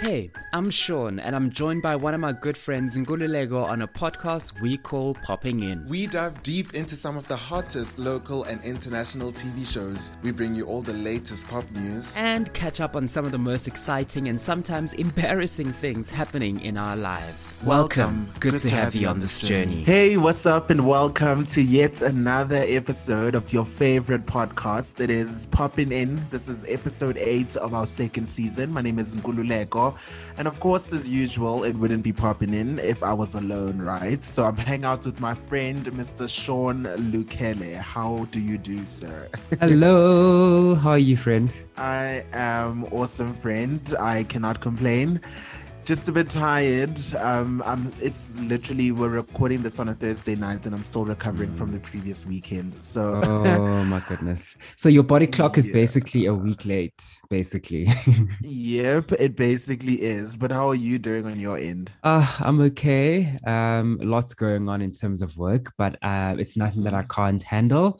Hey, I'm Sean, and I'm joined by one of my good friends, Ngululego, on a podcast we call Popping In. We dive deep into some of the hottest local and international TV shows. We bring you all the latest pop news and catch up on some of the most exciting and sometimes embarrassing things happening in our lives. Welcome. Good, Good to, to, have, have you on this journey. Hey, what's up, and welcome to yet another episode of your favorite podcast. It is Popping In. This is episode eight of our second season. My name is Ngululego. And of course, as usual, it wouldn't be popping in if I was alone, right? So I'm hanging out with my friend, Mr. Sean Lukele. How do you do, sir? Hello. How are you, friend? I am awesome, friend. I cannot complain just a bit tired. Um, I'm. It's literally we're recording this on a Thursday night, and I'm still recovering from the previous weekend. So. Oh my goodness! So your body clock is yeah. basically a week late, basically. yep, it basically is. But how are you doing on your end? Uh, I'm okay. Um, lots going on in terms of work, but uh, it's nothing that I mm-hmm. can't handle.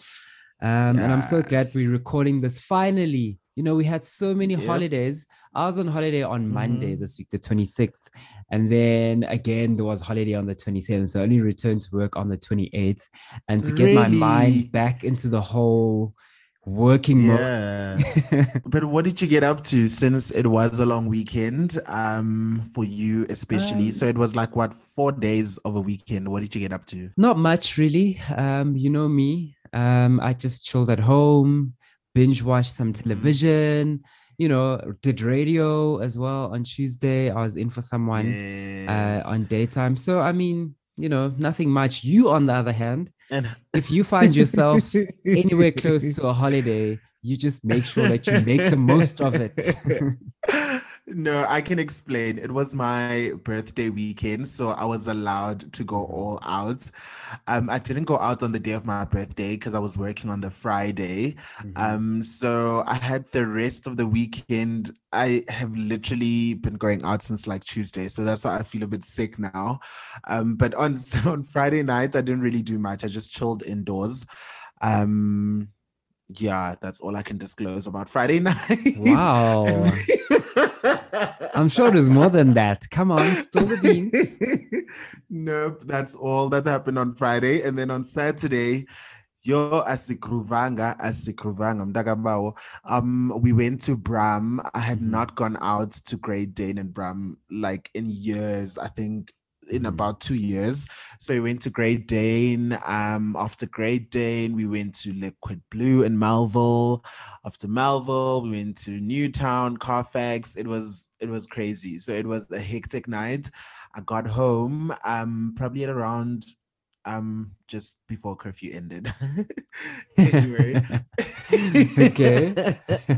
Um, yes. and I'm so glad we're recording this finally. You know, we had so many yep. holidays I was on holiday on Monday mm-hmm. this week, the 26th. And then again, there was holiday on the 27th. So I only returned to work on the 28th. And to really? get my mind back into the whole working yeah. mode. but what did you get up to since it was a long weekend um for you especially um, so it was like what four days of a weekend what did you get up to not much really um you know me um i just chilled at home binge watched some mm-hmm. You know, did radio as well on Tuesday. I was in for someone uh, yes. uh, on daytime. So, I mean, you know, nothing much. You, on the other hand, and if you find yourself anywhere close to a holiday, you just make sure that you make the most of it. No, I can explain. It was my birthday weekend, so I was allowed to go all out. Um, I didn't go out on the day of my birthday because I was working on the Friday. Mm-hmm. Um, so I had the rest of the weekend. I have literally been going out since like Tuesday, so that's why I feel a bit sick now. Um, but on on Friday night, I didn't really do much. I just chilled indoors. Um, yeah, that's all I can disclose about Friday night. Wow. I'm sure there's more than that. Come on, spill the beans. nope, that's all that happened on Friday. And then on Saturday, yo asikruvanga asikruvanga mntakabawo um we went to bram i had mm-hmm. not gone out to great dane and bram like in years i think in mm-hmm. about two years. So we went to Great Dane. Um, after Great Dane, we went to Liquid Blue in Melville. After Melville, we went to Newtown, Carfax. It was it was crazy. So it was a hectic night. I got home um probably at around um just before curfew ended. anyway. okay.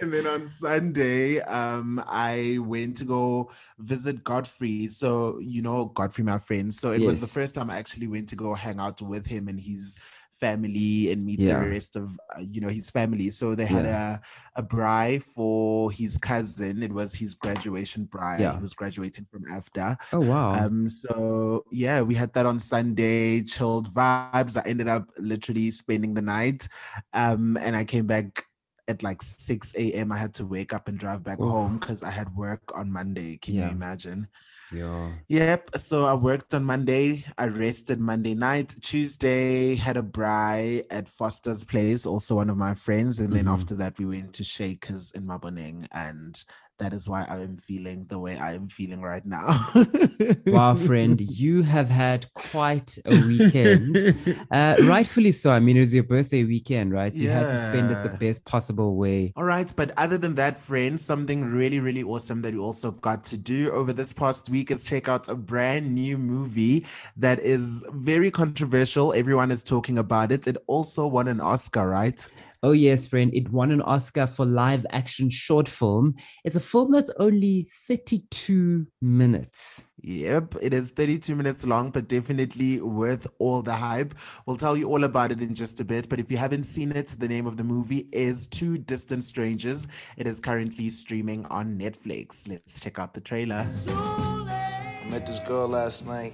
and then on Sunday, um, I went to go visit Godfrey. So you know Godfrey, my friend. So it yes. was the first time I actually went to go hang out with him and his family and meet yeah. the rest of uh, you know his family so they had yeah. a a braai for his cousin it was his graduation braai yeah. he was graduating from after oh wow um so yeah we had that on sunday chilled vibes i ended up literally spending the night um and i came back at like 6 a.m. I had to wake up and drive back home because I had work on Monday. Can yeah. you imagine? Yeah. Yep. So I worked on Monday. I rested Monday night. Tuesday had a braai at Foster's place, also one of my friends. And then mm-hmm. after that, we went to Shakers in Maboneng and that is why I am feeling the way I am feeling right now. wow, friend, you have had quite a weekend. Uh, rightfully so. I mean, it was your birthday weekend, right? So yeah. you had to spend it the best possible way. All right. But other than that, friend, something really, really awesome that we also got to do over this past week is check out a brand new movie that is very controversial. Everyone is talking about it. It also won an Oscar, right? Oh, yes, friend. It won an Oscar for live action short film. It's a film that's only 32 minutes. Yep, it is 32 minutes long, but definitely worth all the hype. We'll tell you all about it in just a bit. But if you haven't seen it, the name of the movie is Two Distant Strangers. It is currently streaming on Netflix. Let's check out the trailer. I met this girl last night,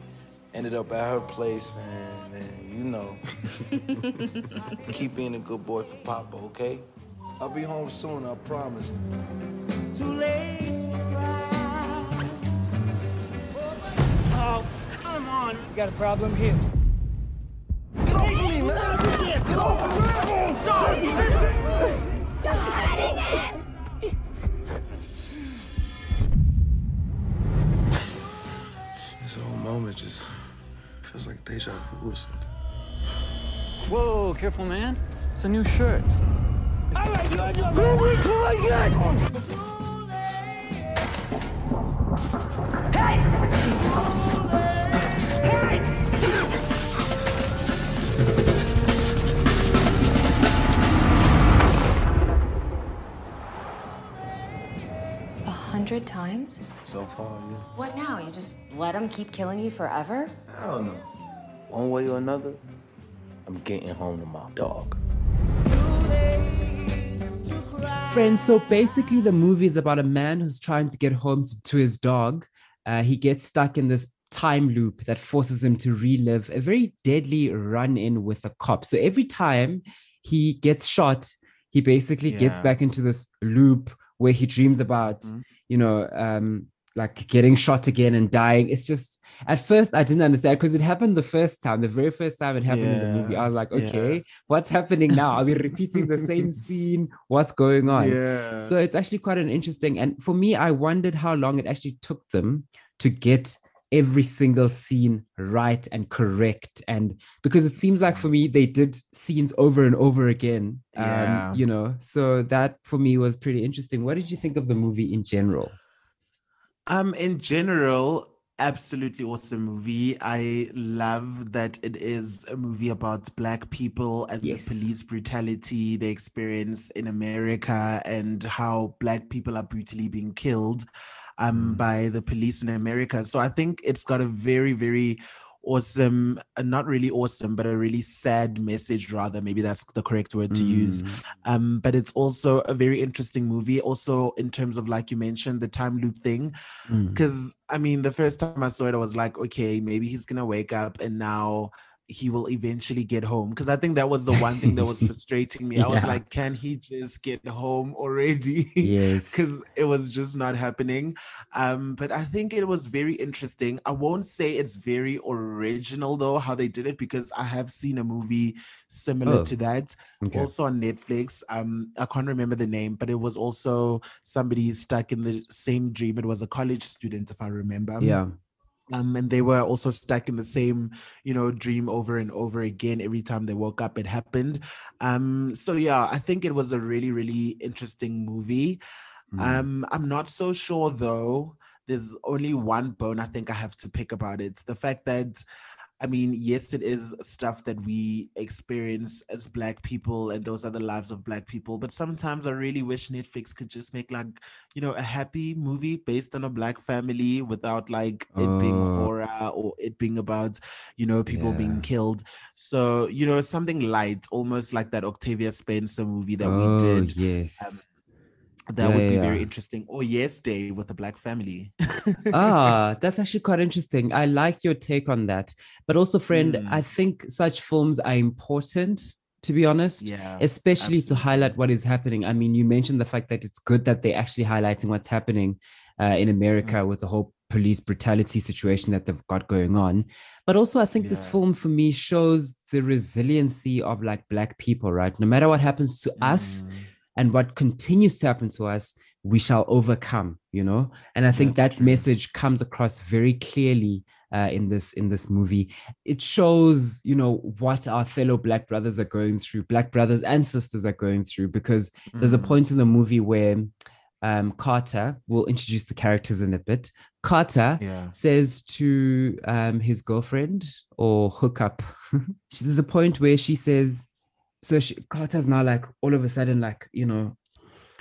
ended up at her place, and, and you know, keep being a good boy for Papa, okay? I'll be home soon, I promise. Too late to Oh, come on. You got a problem here. Get off of me, man! Get off of me! Stop! This whole moment just feels like deja vu or something. Whoa, careful, man. It's a new shirt. Alright, you guys, look at it. Hey! Hey! A hundred times? So far, yeah. What now? You just let them keep killing you forever? I don't know. One way or another, I'm getting home to my dog. Friends, so basically, the movie is about a man who's trying to get home to, to his dog. Uh, he gets stuck in this time loop that forces him to relive a very deadly run in with a cop. So every time he gets shot, he basically gets back into this loop where he dreams about, Mhm. you know, um, like getting shot again and dying. It's just at first I didn't understand because it happened the first time, the very first time it happened in the movie. I was like, yeah. okay, what's happening now? Are we repeating the same scene? What's going on? Yeah. So it's actually quite an interesting. And for me, I wondered how long it actually took them to get every single scene right and correct. And because it seems like for me, they did scenes over and over again. Yeah. Um, you know, so that for me was pretty interesting. What did you think of the movie in general? Um, in general, absolutely awesome movie. I love that it is a movie about black people and Yes. the police brutality they experience in America and how black people are brutally being killed um Mm. by the police in America. So I think it's got a very, very awesome, uh, not really awesome, but a really sad message, rather. Maybe that's the correct word to use Mm, um but it's also a very interesting movie also in terms of like you mentioned the time loop thing mm. because i mean the first time i saw it i was like okay maybe he's gonna wake up and now he will eventually get home because i think that was the one thing that was frustrating me i was like can he just get home already Yes. because it was just not happening. Um, but I think it was very interesting. I won't say it's very original though how they did it because I have seen a movie similar Oh, to that Okay. also on Netflix. Um, I can't remember the name, but it was also somebody stuck in the same dream. It was a college student, if I remember Yeah. Um, and they were also stuck in the same you know dream over and over again every time they woke up it happened. Um so yeah i think it was a really really interesting movie. Mm. um i'm not so sure though. There's only one bone i think i have to pick about it. The fact that I mean, yes, it is stuff that we experience as Black people, and those are the lives of Black people. But sometimes I really wish Netflix could just make, like, you know, a happy movie based on a Black family without, like, it being Oh. horror or it being about, you know, people Yeah. being killed. So, you know, something light, almost like that Octavia Spencer movie that oh, we did. yes. um, That Yeah, would be yeah, very interesting. Or Yes Day with a Black family. ah, that's actually quite interesting. I like your take on that. But also, friend, Mm. I think such films are important, to be honest, yeah. especially to highlight what is happening. I mean, you mentioned the fact that it's good that they're actually highlighting what's happening uh, in America Mm. with the whole police brutality situation that they've got going on. But also, I think this film for me shows the resiliency of like Black people, right? No matter what happens to us, Mm. And what continues to happen to us, we shall overcome. You know, and I think That's that true. message comes across very clearly uh, in this in this movie. It shows, you know, what our fellow Black brothers are going through, Black brothers and sisters are going through, because there's a Mm. point in the movie where um, Carter will introduce the characters in a bit. Carter Yeah. says to um, his girlfriend or hookup, there's a point where she says, so she, Carter's now like all of a sudden like you know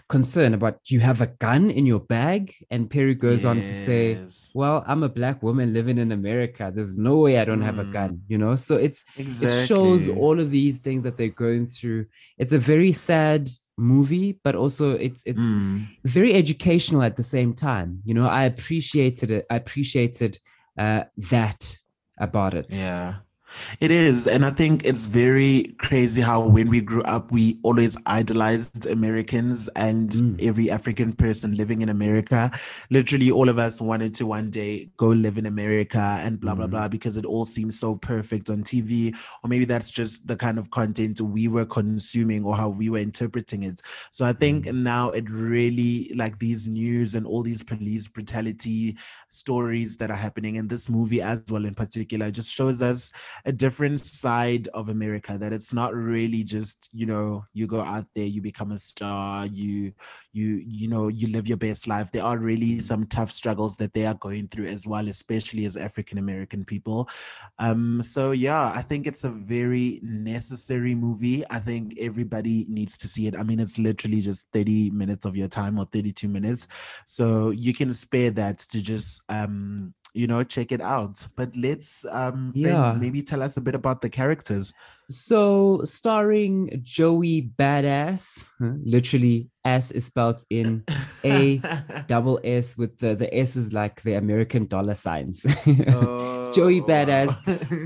concerned about you have a gun in your bag, and Perry goes on to say, well, I'm a black woman living in America. There's no way I don't have a Mm. gun, you know? So it's exactly. it shows all of these things that they're going through. It's a very sad movie, but also it's it's Mm. very educational at the same time. You know, I appreciated it. I appreciated uh that about it. Yeah. It is. And I think it's very crazy how when we grew up, we always idolized Americans and mm. every African person living in America. Literally, all of us wanted to one day go live in America and blah, mm. blah, blah, because it all seems so perfect on TV. Or maybe that's just the kind of content we were consuming or how we were interpreting it. So I think mm. now it really, like these news and all these police brutality stories that are happening in this movie as well, in particular, just shows us a different side of America that it's not really just, you know, you go out there, you become a star, you you you know, you live your best life. There are really some tough struggles that they are going through as well, especially as African American people. Um so yeah, I think it's a very necessary movie. I think everybody needs to see it. I mean, it's literally just 30 minutes of your time or 32 minutes. So you can spare that to just um you know check it out. But let's um yeah. maybe tell us a bit about the characters. So starring joey badass literally s is spelled in a double s with the the s is like the american dollar signs. Oh, joey badass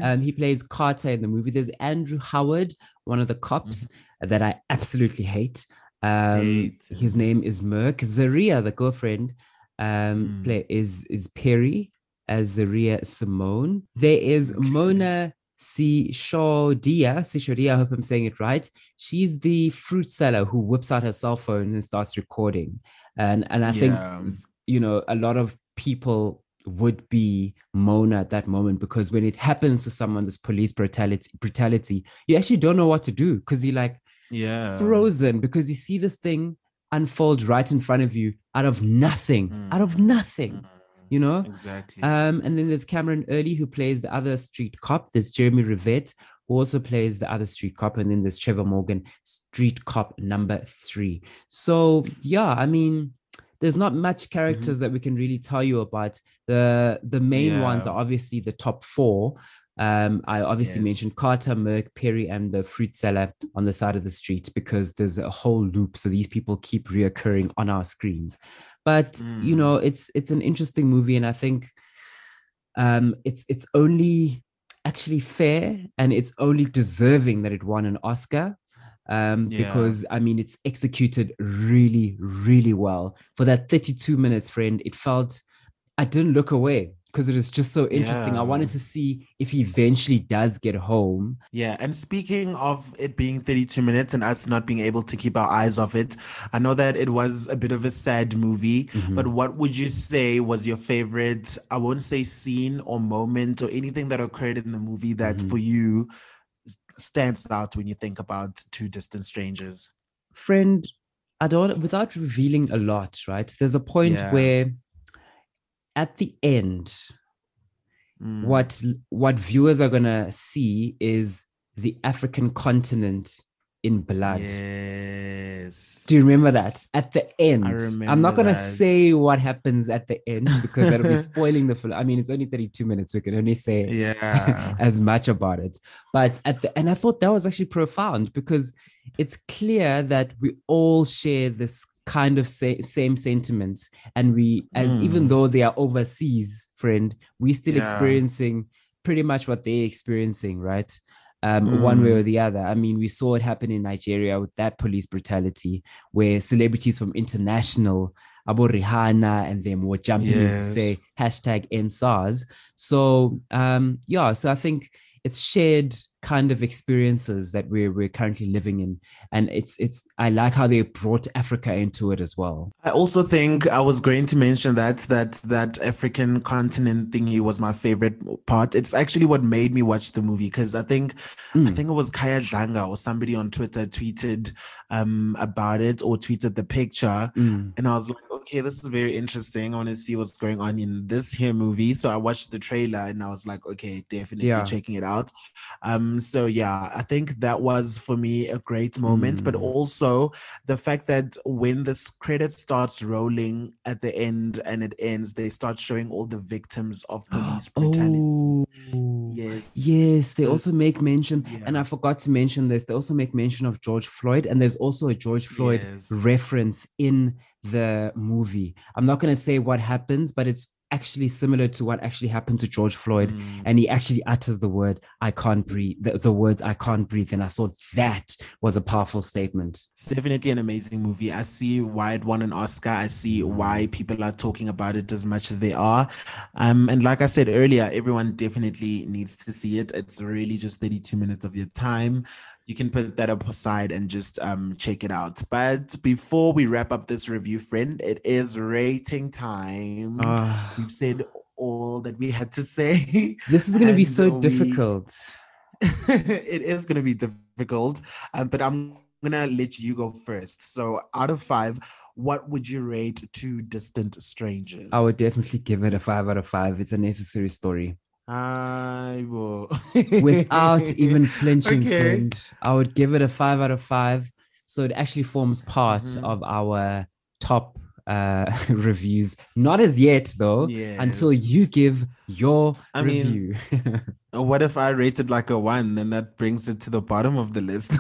um he plays carter in the movie. There's andrew howard one of the cops mm-hmm. that i absolutely hate. Um hate. his name is merk. Zaria the girlfriend um mm. play is is perry as Zaria Simone. There is Mona Sishodia. Sishodia, I hope I'm saying it right. She's the fruit seller who whips out her cell phone and starts recording. And and I yeah. think you know a lot of people would be Mona at that moment because when it happens to someone, this police brutality, brutality, you actually don't know what to do because you're like yeah frozen because you see this thing unfold right in front of you out of nothing, mm. out of nothing. Mm you know exactly um and then there's cameron early who plays the other street cop there's jeremy rivette who also plays the other street cop and then there's trevor morgan street cop number three so yeah i mean there's not much characters mm-hmm. that we can really tell you about the the main yeah. ones are obviously the top four um, I obviously yes. mentioned Carter, Merk, Perry, and the fruit seller on the side of the street because there's a whole loop. So these people keep reoccurring on our screens but mm. you know it's it's an interesting movie and i think um it's it's only actually fair and it's only deserving that it won an oscar um yeah. because i mean it's executed really really well for that 32 minutes friend it felt i didn't look away because it is just so interesting. Yeah. I wanted to see if he eventually does get home. Yeah. And speaking of it being 32 minutes and us not being able to keep our eyes off it, I know that it was a bit of a sad movie, mm-hmm. but what would you say was your favorite, I won't say scene or moment or anything that occurred in the movie that mm-hmm. for you stands out when you think about Two Distant Strangers? Friend, I don't, without revealing a lot, right? There's a point yeah. where at the end, mm. what what viewers are gonna see is the African continent in blood. Yes. Do you remember that at the end? I remember I'm not gonna that. say what happens at the end because that'll be spoiling the film. I mean, it's only 32 minutes. We can only say yeah as much about it. But at the and I thought that was actually profound because it's clear that we all share this kind of same, same sentiments and we as mm. even though they are overseas friend we're still yeah. experiencing pretty much what they're experiencing right um, mm. one way or the other i mean we saw it happen in nigeria with that police brutality where celebrities from international Abu Rihanna and them were jumping yes. in to say hashtag EndSARS. So um, yeah, so I think it's shared kind of experiences that we're we're currently living in. And it's it's i like how they brought africa into it as well. I also think i was going to mention that that that african continent thingy was my favorite part. It's actually what made me watch the movie because i think mm. i think it was Khaya Dlanga or somebody on twitter tweeted um about it or tweeted the picture. Mm. and i was like okay this is very interesting. I want to see what's going on in this here movie. So i watched the trailer and i was like okay definitely yeah. checking it out. Um so yeah, I think that was for me a great moment, mm. but also the fact that when this credit starts rolling at the end and it ends, they start showing all the victims of police brutality. Oh. Yes. Yes, they so, also make mention, yeah. and I forgot to mention this. They also make mention of George Floyd, and there's also a George Floyd yes. reference in the movie. I'm not going to say what happens, but it's actually similar to what actually happened to George Floyd. Mm. And he actually utters the word, I can't breathe, the, the words, I can't breathe. And I thought that was a powerful statement. It's definitely an amazing movie. I see why it won an Oscar. I see why people are talking about it as much as they are. Um, and like I said earlier, everyone definitely needs to see it. It's really just 32 minutes of your time you can put that up aside and just um, check it out. But before we wrap up this review, friend, it is rating time. Uh, We've said all that we had to say. This is going to be so we... difficult. it is going to be difficult, um, but I'm gonna let you go first. So, out of five, what would you rate Two Distant Strangers? I would definitely give it a five out of five. It's a necessary story. I will. Without even flinching, okay. I would give it a five out of five. So it actually forms part mm-hmm. of our top uh reviews. Not as yet, though, yes. until you give your I review. Mean, what if I rated like a one? Then that brings it to the bottom of the list.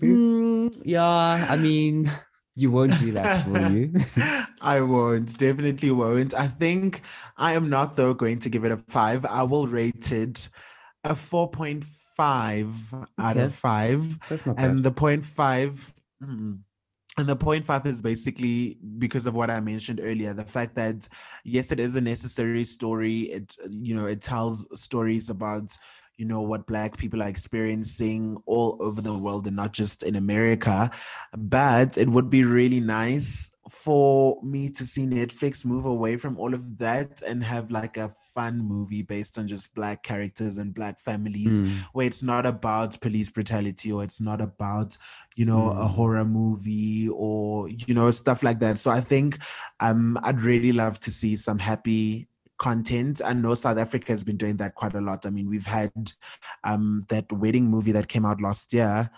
mm, yeah, I mean you won't do that, will you? I won't. Definitely won't. I think I am not, though, going to give it a five. I will rate it a 4.5 okay. out of five. and the five. Mm, and the point five is basically because of what I mentioned earlier, the fact that yes, it is a necessary story. It you know, it tells stories about you know what black people are experiencing all over the world and not just in america but it would be really nice for me to see netflix move away from all of that and have like a fun movie based on just black characters and black families mm. where it's not about police brutality or it's not about you know mm. a horror movie or you know stuff like that so i think um i'd really love to see some happy content. I know South Africa has been doing that quite a lot. I mean, we've had um, that wedding movie that came out last year.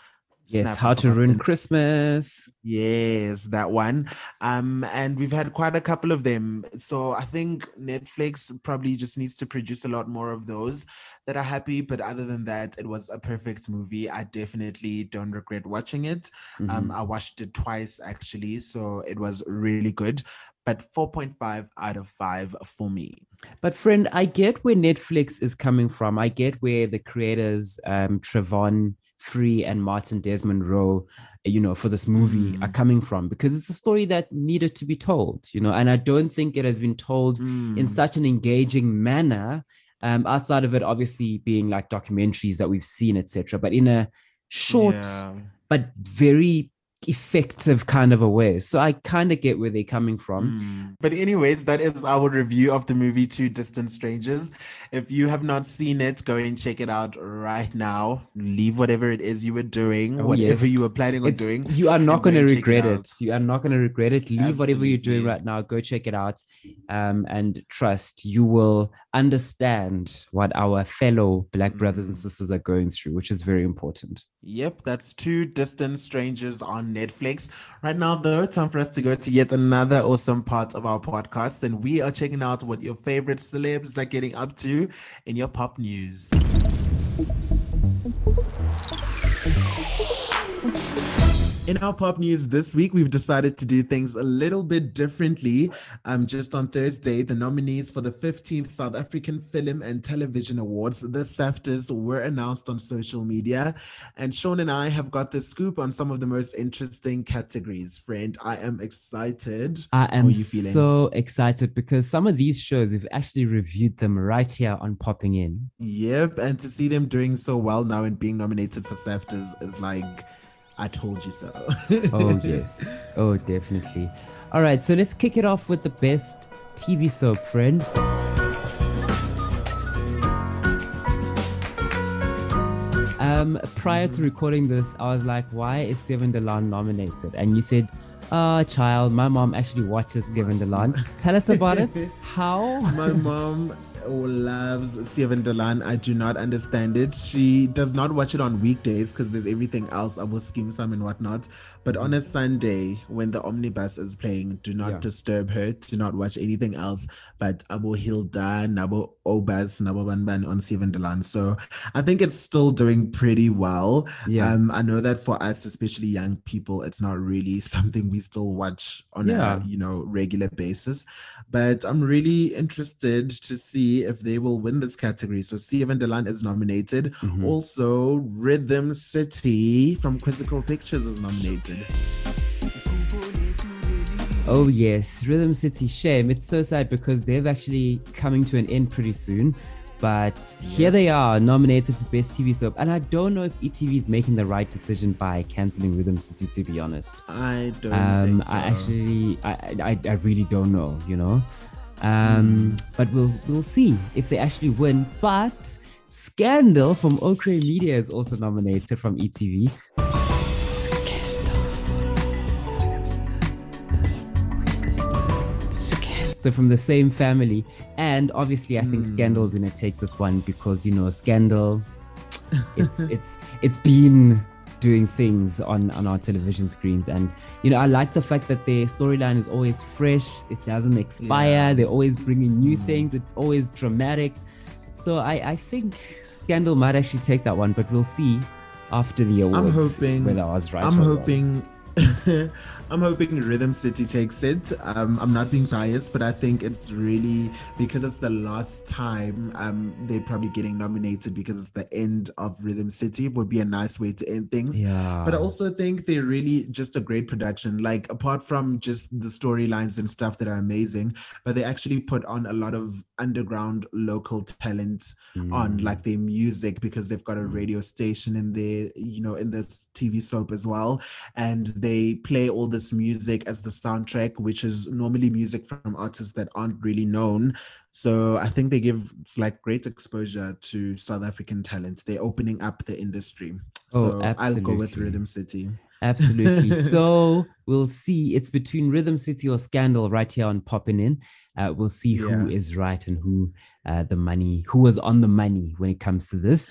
Yes, Snap How to Ruin Christmas. Yes, that one. Um, and we've had quite a couple of them. So I think Netflix probably just needs to produce a lot more of those that are happy. But other than that, it was a perfect movie. I definitely don't regret watching it. Um, mm-hmm. Um, I watched it twice actually, so it was really good but 4.5 out of 5 for me. But friend, I get where Netflix is coming from. I get where the creators um Travon Free and Martin Desmond-Roe, you know, for this movie mm. are coming from because it's a story that needed to be told, you know, and I don't think it has been told mm. in such an engaging manner. Um, outside of it, obviously being like documentaries that we've seen, etc., but in a short yeah. but very effective kind of a way. So I kind of get where they're coming from. Mm. But, anyways, that is our review of the movie Two Distant Strangers. If you have not seen it, go and check it out right now. Leave whatever it is you were doing, oh, whatever yes. you were planning on it's, doing. You are not going to regret it, it. You are not going to regret it. Leave Absolutely. whatever you're doing right now. Go check it out. Um, and trust you will understand what our fellow Black brothers mm. and sisters are going through, which is very important. Yep, that's Two Distant Strangers on Netflix. Right now, though, time for us to go to yet another awesome part of our podcast. And we are checking out what your favorite celebs are getting up to in your pop news. In our pop news this week, we've decided to do things a little bit differently. Um, just on Thursday, the nominees for the 15th South African Film and Television Awards, the SAFTAs, were announced on social media. And Sean and I have got the scoop on some of the most interesting categories. Friend, I am excited. I am so excited because some of these shows, we've actually reviewed them right here on Popping In. Yep. And to see them doing so well now and being nominated for SAFTAs is like I told you so. oh, yes. Oh, definitely. All right. So let's kick it off with the best TV soap, friend. Um, prior to recording this, I was like, why is 7de Laan nominated? And you said, oh, child, my mom actually watches 7de Laan. Tell us about it. How? My mom loves 7de Laan. I do not understand it. She does not watch it on weekdays because there's everything else. I will scheme some and whatnot. But on a Sunday, when the omnibus is playing, do not Yeah. disturb her. Do not watch anything else but Abu Hilda, Nabo Obas, Nabo Banban on Seven Delan. So I think it's still doing pretty well. Yeah. Um, I know that for us, especially young people, it's not really something we still watch on Yeah. a you know regular basis. But I'm really interested to see if they will win this category. So 7de Laan is nominated. Mhm. Also, Rhythm City from Quizzical Pictures is nominated. Oh yes, Rhythm City. Shame. It's so sad because they're actually coming to an end pretty soon. But here they are, nominated for Best TV Soap. And I don't know if ETV is making the right decision by canceling Rhythm City, to be honest. I don't Um, so. I actually, I, I, I really don't know, you know. Um, but we'll we'll see if they actually win. But Scandal from Ochre Media is also nominated from ETV. So from the same family, and obviously, I think Scandal is going to take this one because you know Scandal, it's it's it's been doing things on on our television screens, and you know I like the fact that their storyline is always fresh. It doesn't expire. Yeah. They're always bringing new mm. things. It's always dramatic. So I I think Scandal might actually take that one, but we'll see after the awards I'm hoping. whether I was right. I'm hoping. I'm hoping Rhythm City takes it. Um, I'm not being biased, but I think it's really because it's the last time um, they're probably getting nominated because it's the end of Rhythm City. Would be a nice way to end things. Yeah. But I also think they're really just a great production. Like apart from just the storylines and stuff that are amazing, but they actually put on a lot of underground local talent on Mm. like their music because they've got a radio station in there, you know, in this TV soap as well. And they play all this music as the soundtrack, which is normally music from artists that aren't really known. So I think they give like great exposure to South African talent. They're opening up the industry. Oh, So I'll go with. Rhythm City. Absolutely. so we'll see. It's between Rhythm City or Scandal right here on Popping In. Uh, we'll see who Yeah. is right and who uh, the money, who was on the money when it comes to this.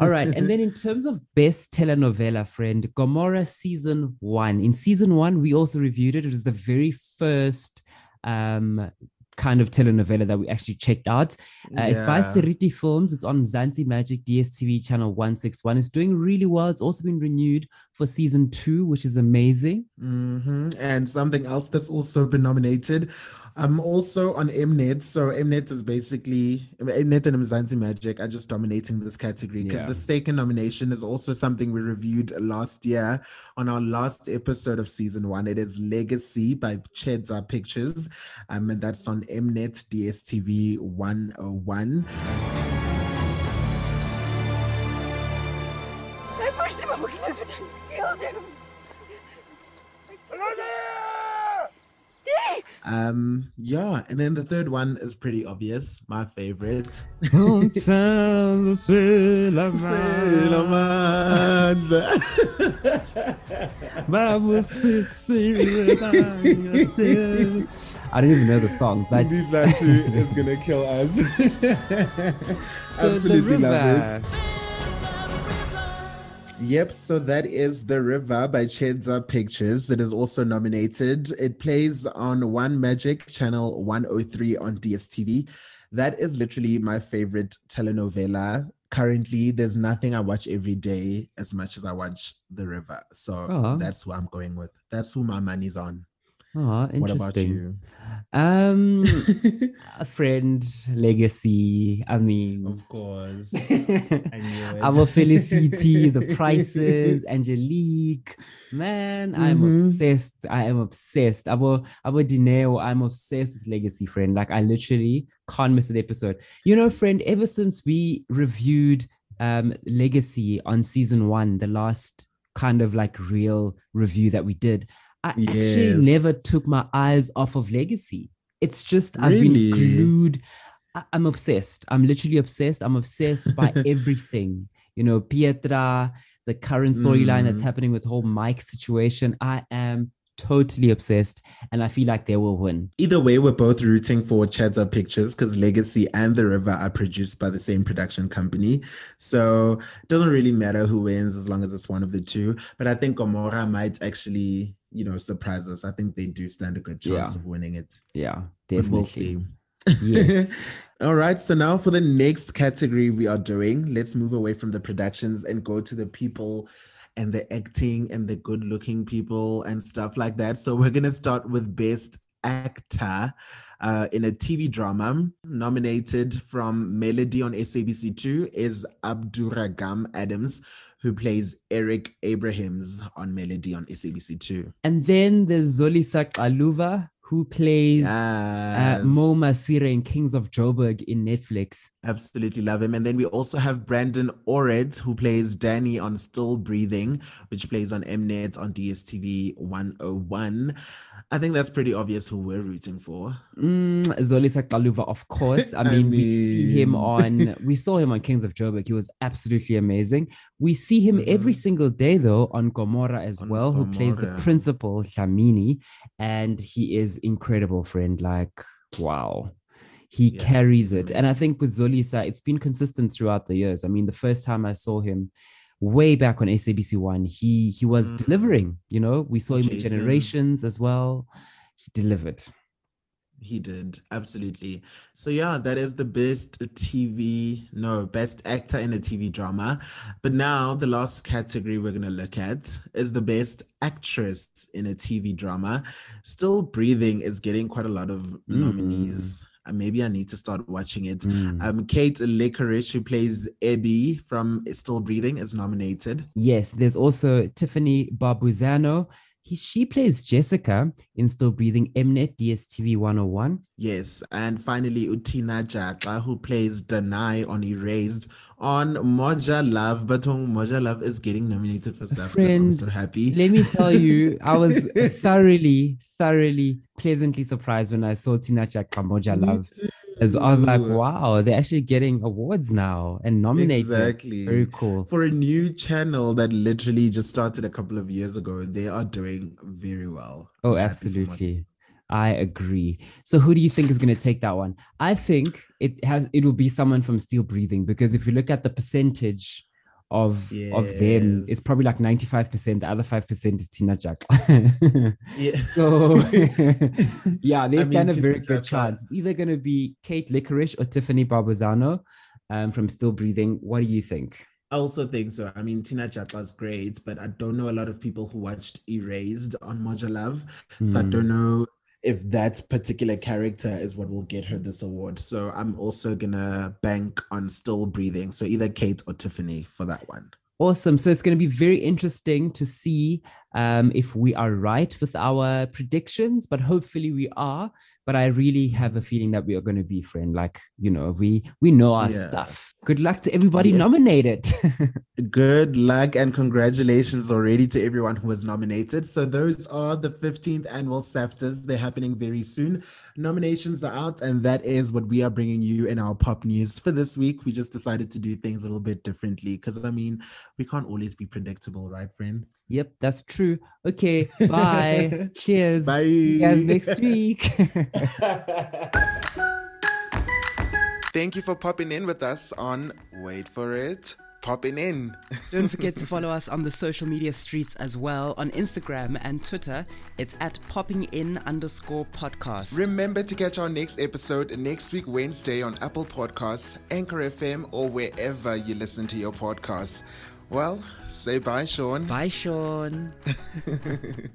All right. and then in terms of best telenovela, friend, Gomora season one. In season one, we also reviewed it. It was the very first um, kind of telenovela that we actually checked out. Uh, It's by Yeah. Seriti Films. It's on Mzansi Magic DSTV channel 161. It's doing really well. It's also been renewed for season two, which is amazing. hmm And something else that's also been nominated. I'm also on Mnet. So Mnet is basically Mnet and Mzansi Magic are just dominating this category because Yeah. the stake in nomination is also something we reviewed last year on our last episode of season one. It is Legacy by Tshedza Pictures. Um, and that's on Mnet DSTV 101. Um, yeah, and then the third one is pretty obvious, my favorite. I don't even know the song, but Sindi Dlathu is gonna kill us. so Absolutely love it. Yep, so that is The River by Tshedza Pictures. It is also nominated. It plays on One Magic Channel 103 on DSTV. That is literally my favorite telenovela. Currently, there's nothing I watch every day as much as I watch The River. So Oh. that's who I'm going with. That's who my money's on. Oh, interesting. What about you? Um, a friend, legacy. I mean, of course. I knew it. Our Felicity, the prices, Angelique. Man, I'm Mhm. obsessed. I am obsessed. Our our Dineo, I'm obsessed with Legacy Friend. Like I literally can't miss an episode. You know, friend, ever since we reviewed um Legacy on season one, the last kind of like real review that we did, I actually never took my eyes off of Legacy. It's just I've Really? been glued. I- I'm obsessed. I'm literally obsessed. I'm obsessed by everything. You know, Pietra, the current storyline that's Mm. happening with whole Mike situation. I am totally obsessed, and I feel like they will win. Either way, we're both rooting for Tshedza Pictures because Legacy and The River are produced by the same production company. So it doesn't really matter who wins as long as it's one of the two. But I think Gomora might actually, you know, surprise us. I think they do stand a good chance Yeah. of winning it. Yeah, But definitely. we'll see. Yes. All right. So now for the next category we are doing, let's move away from the productions and go to the people and the acting and the good looking people and stuff like that. So we're going to start with Best Actor uh, in a TV drama. Nominated from Melody on SABC2 is Abdurragam Adams, who plays Eric Abrahams on Melody on SABC2. And then there's Zolisa Xaluva, who plays uh, Yes. Mo Masire in Kings of Joburg in Netflix. Absolutely love him. And then we also have Brandon Auret, who plays Danny on Still Breathing, which plays on Mnet on DSTV 101. I think that's pretty obvious who we're rooting for. Mm, Zolisa Xaluva, of course. I I mean, we see him on, we saw him on Kings of Joburg. He was absolutely amazing. We see him every Mhm. single day, though, on Gomora as On well, who plays the principal, Shamini. And he is incredible, friend. Like, wow. He Yeah, carries it. And I think with Zolisa, it's been consistent throughout the years. I mean, the first time I saw him, way back on SABC One, he he was Mhm. delivering. You know, we saw him in Generations as well. He delivered. He did, absolutely. So, yeah, that is the best TV, no, best actor in a TV drama. But now, the last category we're going to look at is the best actress in a TV drama. Still Breathing is getting quite a lot of nominees. Uh, maybe I need to start watching it. Mm. Um, Kate Liquorish, who plays Abby from Still Breathing, is nominated. Yes, there's also Tiffany Barbuzano. He, she plays Jessica in Still Breathing Mnet DSTV 101. Yes, and finally Utina Jaxa, who plays Danai on Erased on Moja Love. But um, Moja Love is getting nominated for stuff. I'm so happy. Let me tell you, I was thoroughly, thoroughly pleasantly surprised when I saw Tina Jack Kamboja Me Love. As I was like, wow, they're actually getting awards now and nominated. Exactly. Very cool. For a new channel that literally just started a couple of years ago, they are doing very well. Oh, I'm happy for Moja. absolutely. I agree. So who do you think is going to take that one? I think it has it will be someone from Still Breathing because if you look at the percentage of of them, it's probably like 95%. The other 5% is Tina Jaxa. Yeah. so yeah, they I mean, a very good chance. It's either going to be Kate Liquorish or Tiffany Barbuzano um, from Still Breathing. What do you think? I also think so. I mean, Tina Chapla's great, but I don't know a lot of people who watched Erased on Moja Love. So I Hmm. don't know if that particular character is what will get her this award. So I'm also gonna bank on Still Breathing. So either Kate or Tiffany for that one. Awesome. So it's going to be very interesting to see um, if we are right with our predictions, but hopefully we are. But I really have a feeling that we are going to be friend. Like you know, we we know our Yeah. stuff. Good luck to everybody Yeah. nominated. Good luck and congratulations already to everyone who was nominated. So those are the 15th annual SAFTAs. They're happening very soon. Nominations are out, and that is what we are bringing you in our pop news for this week. We just decided to do things a little bit differently because I mean, we can't always be predictable, right, friend? Yep, that's true. Okay, bye. Cheers. Bye. See you guys next week. Thank you for popping in with us on Wait for It, Popping In. Don't forget to follow us on the social media streets as well on Instagram and Twitter. It's at popping in underscore podcast. Remember to catch our next episode next week, Wednesday, on Apple Podcasts, Anchor FM, or wherever you listen to your podcasts. Well, say bye, Sean. Bye, Sean.